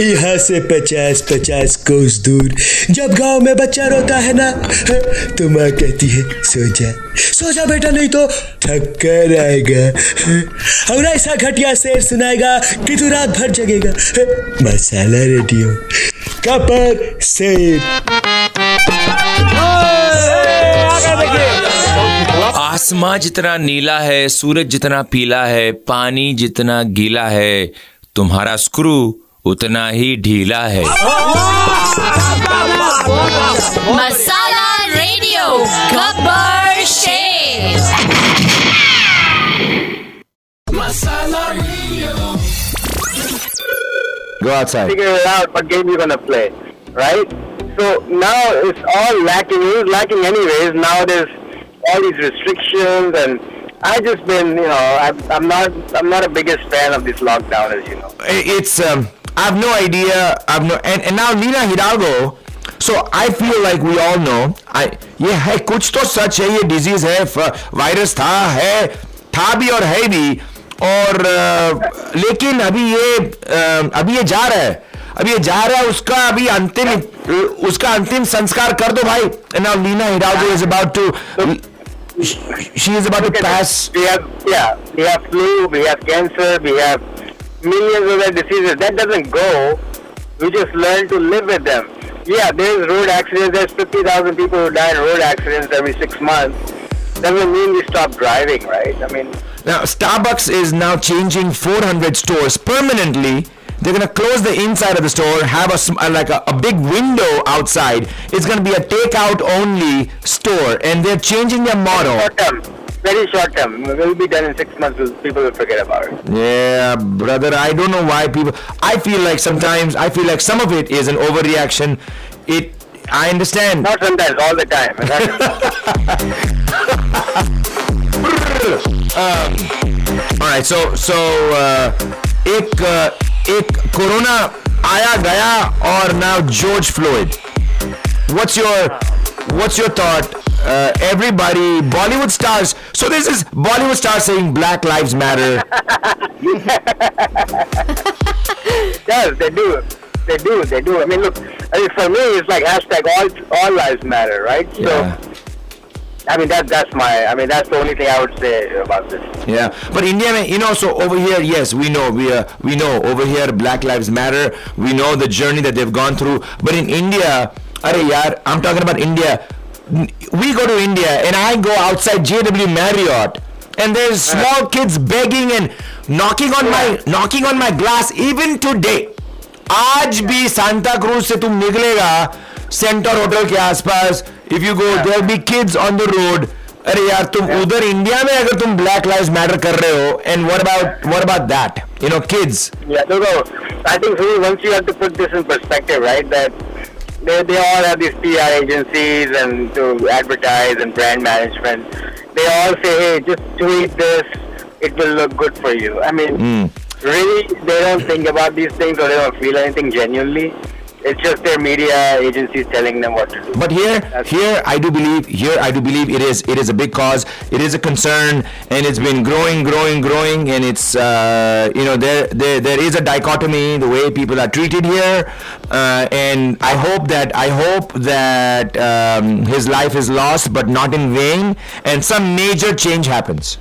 यहाँ से पचास पचास कोस दूर। जब गाँव में बच्चा रोता है ना तो माँ कहती है, सो जा सो जा बेटा, नहीं तो ठक्कर आएगा। और ऐसा घटिया शेर सुनाएगा कि तू रात भर जगेगा। मसाला रेडियो कपर शेर। आसमां जितना नीला है सूरज जितना पीला है पानी जितना गीला है तुम्हारा स्क्रू उतना ही ढीला है मसाला रेडियो गब्बर शेर Go outside. figure it out what game you're gonna play, right? So now it's all lacking. It was lacking anyways. Now there's all these restrictions, and I just been, you know, I'm, I'm not, I'm not a biggest fan of this lockdown, as you know. It's um, I have no idea. I have no, and, and now Lina Hidalgo. So I feel like we all know. I ये है कुछ तो सच है ये disease है virus था है था भी और है भी और अ, लेकिन अभी ये अ, अभी ये जा रहा है अभी ये जा रहा है उसका अभी अंतिम उसका अंतिम संस्कार कर दो भाई now Lina Hidalgo is about to she is about to pass. We have, yeah, we have flu, we have cancer, we have millions of other diseases. That doesn't go. We just learn to live with them. Yeah, there's road accidents. There's 50,000 people who die in road accidents every six months. Doesn't mean we stop driving, right? I mean, Now, Starbucks is now changing 400 stores permanently. They're gonna close the inside of the store, have a like a, a big window outside. It's gonna be a takeout only store, and they're changing their model. short term, very short term. We'll be done in six months. People will forget about it. Yeah, brother. I don't know why people. I feel like sometimes I feel like some of it is an overreaction. It. I understand. Not sometimes, all the time. That's- All right, so so uh, एक uh, एक corona आया गया और now George Floyd. What's your what's your thought? Uh, everybody, Bollywood stars. So this is Bollywood stars saying Black Lives Matter. Yes, they do. They do. They do. I mean, look. I mean, for me, it's like hashtag all all lives matter, right? Yeah. So, I mean, that that's my. I mean, that's the only thing I would say about this. Yeah, but India, mein, you know, so over here, yes, we know, we uh, we know over here, Black Lives Matter. We know the journey that they've gone through. But in India, are yaar, I'm talking about India. N- We go to India, and I go outside JW Marriott, and there's small kids begging and knocking on my knocking on my glass. Even today, आज भी Santa cruise से तुम निकलेगा centre hotel के आसपास if you go there be kids on the road अरे यार तुम उधर इंडिया में अगर तुम ब्लैक लाइव्स मैटर कर रहे हो and what about what about that you know kids Yeah, no, no. I think really once you have to put this in perspective, right? That they, they all have these PR agencies and to advertise and brand management. They all say, hey, just tweet this. It will look good for you. I mean, really, they don't think about these things or they don't feel anything genuinely. It's just their media agencies telling them what to do. But here, That's- here I do believe, here I do believe it is, it is a big cause. It is a concern, and it's been growing, growing, growing, and it's, uh, you know, there, there, there is a dichotomy the way people are treated here, uh, and I hope that, I hope that um, his life is lost, but not in vain, and some major change happens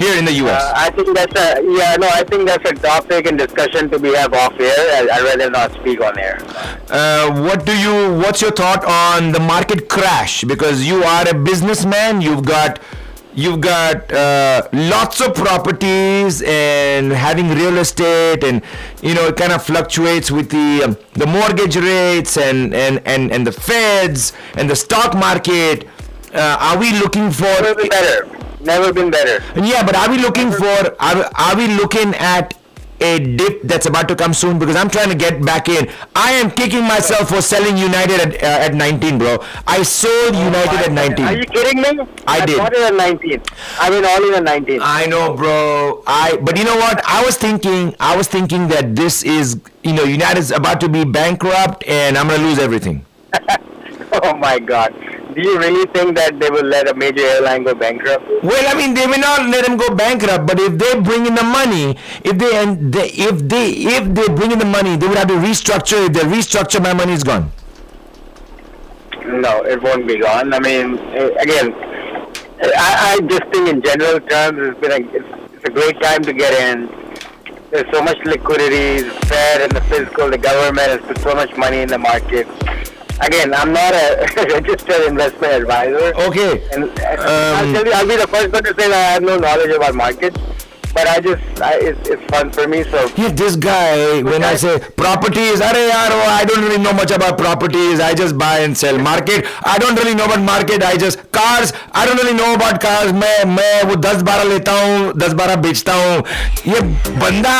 here in the U.S. Uh, I think that's a yeah no I think that's a topic and discussion to be have off air. I, I'd rather not speak on air. Uh, what do you what's your thought on the market crash because you are a businessman you've got you've got uh, lots of properties and having real estate and you know it kind of fluctuates with the um, the mortgage rates and and and and the feds and the stock market uh, are we looking for Never been better. Never been better. yeah, but are we looking for are, are we looking at a dip that's about to come soon? Because I'm trying to get back in. I am kicking myself for selling United at, uh, at 19, bro. I sold United at 19. Are you kidding me? I did. bought it at 19. I mean, all in at 19. I know, bro. I but you know what? I was thinking. I was thinking that this is you know United's about to be bankrupt and I'm gonna lose everything. oh my God. Do you really think that they will let a major airline go bankrupt? Well, I mean, they may not let them go bankrupt, but if they bring in the money, if they and they, if they if they bring in the money, they would have to restructure. If they restructure, my money is gone. No, it won't be gone. I mean, eh, again, I, I just think in general terms, it's been a, it's, it's a great time to get in. There's so much liquidity, the Fed and the fiscal, the government has put so much money in the market Again, I'm not a registered investment advisor. Okay. And uh, I'll Um, tell you, I'll be the first one to say that I have no knowledge about markets, but I just, I, it's, it's fun for me. So Yeah, this guy, when I say properties, are yaar, oh, I don't really know much about properties. I just buy and sell. Market, I don't really know about market. I just cars, I don't really know about cars. मैं मैं वो 10 12 लेता हूँ, 10 12 बेचता हूँ. ये बंदा,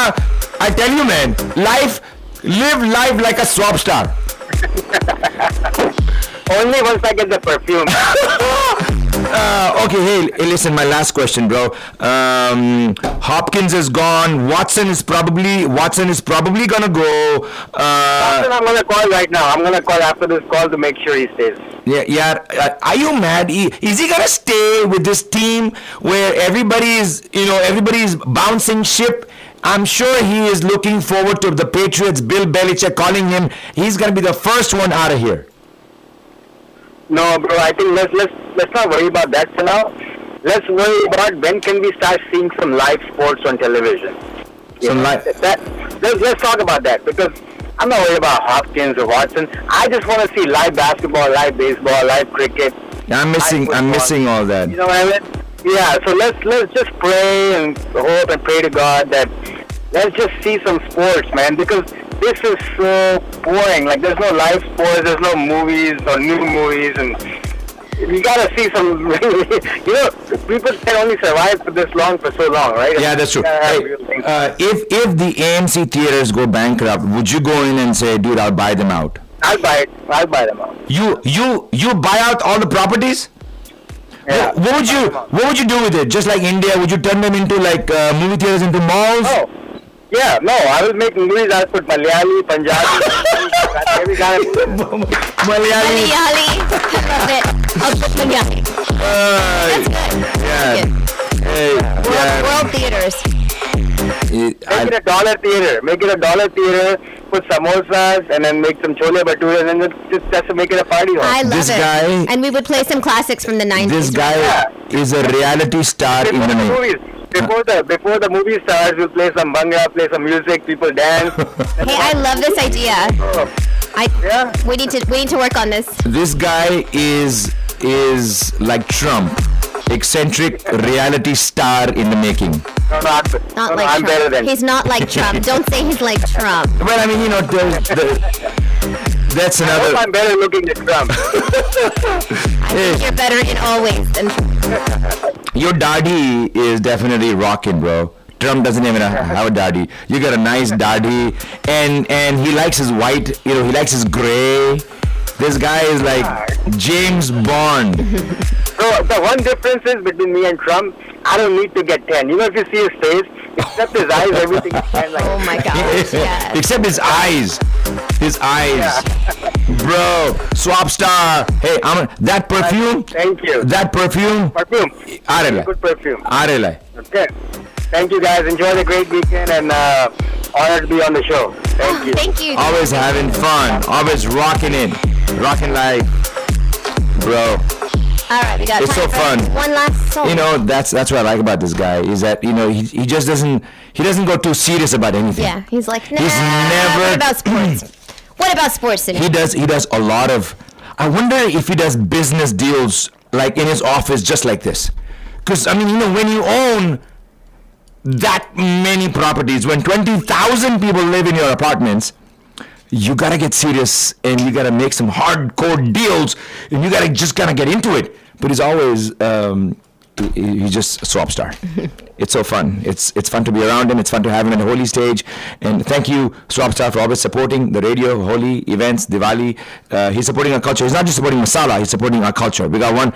I tell you man, life, live life like a swap star. only once I get the perfume. Uh, okay, hey, hey, listen, my last question, bro. Um, Hopkins is gone. Watson is probably Watson is probably gonna go. Uh, I'm gonna call right now. I'm gonna call after this call to make sure he stays. Yeah, yeah. uh, Are you mad? Is he gonna stay with this team where everybody is, you know, everybody is bouncing ship? I'm sure he is looking forward to the Patriots. Bill Belichick calling him. He's gonna be the first one out of here. No, bro. I think let's let's let's not worry about that for now. Let's worry about when can we start seeing some live sports on television. Some live- That let's let's talk about that because I'm not worried about Hopkins or Watson. I just want to see live basketball, live baseball, live cricket. I'm missing. I'm missing all that. You know what I mean? Yeah. So let's let's just pray and hope and pray to God that let's just see some sports, man, because this is so boring. Like there's no live sports, there's no movies or new movies, and you gotta see some. you know, people can only survive for this long for so long, right? Yeah, that's true. You gotta have Hey, uh, if if the AMC theaters go bankrupt, would you go in and say, "Dude, I'll buy them out"? I'll buy it. I'll buy them out. You you you buy out all the properties? Yeah. What would you What would you do with it? Just like India, would you turn them into like uh, movie theaters into malls? Oh. Yeah, no, I will make movies. I'll put Malayali, Punjabi, every kind of Malayali. Malayali. I love it. I'll put Malayali. Uh, That's good. yeah. Good. Hey, World, yeah. world theaters. It- Make it I- a dollar theater. Make it a dollar theater. Put samosas and then make some chole bhature and then just just to make it a party hall. I love This it. guy- and we would play some classics from the 90s. this guy is a reality star in the the making. movies, before the before the movie starts, we'll play some bhangra, play some music, people dance. Hey, I love this idea. Oh, I Yeah. we need to we need to work on this. This guy is is like Trump, eccentric reality star in the making. no, no, Not no, no, like I'm Trump. better than. He's not like Trump. Don't say he's like Trump. Well, I mean, you know, the, the, that's I hope another. I'm better looking than Trump. I think You're better in all ways than your daddy is definitely rocking, bro. Trump doesn't even have a daddy. You got a nice daddy, and and he likes his white. You know, he likes his gray. This guy is like James Bond. So the one difference is between me and Trump, I don't need to get tan. You know, if you see his face, except his eyes, everything is tan. Like, Oh my gosh. Yeah. Except his eyes. His eyes. Bro, swap star. Hey, I'm that perfume. Thank you. That perfume. Perfume. Arele. Good perfume. Arele. Okay. Thank you guys. Enjoy the great weekend and uh, honored to be on the show. Thank you. Thank you. Always having fun. Always rocking it. Rocking like, bro. All right, we got It's time so fun. One last song. You know that's that's what I like about this guy is that you know he, he just doesn't he doesn't go too serious about anything. Yeah, he's like, nah. He's never- What about sports? what about sports? Cindy? he does he does a lot of i wonder if he does business deals like in his office just like this because i mean you know when you own that many properties when 20000 people live in your apartments you gotta get serious and you gotta make some hardcore deals and you gotta just kind of get into it but he's always um, he- he's just a swap star it's so fun. It's it's fun to be around him it's fun to have him on the Holi stage. And thank you swap star for always supporting the radio Holi events diwali. Uh, he's supporting our culture. He's not just supporting masala. He's supporting our culture. We got one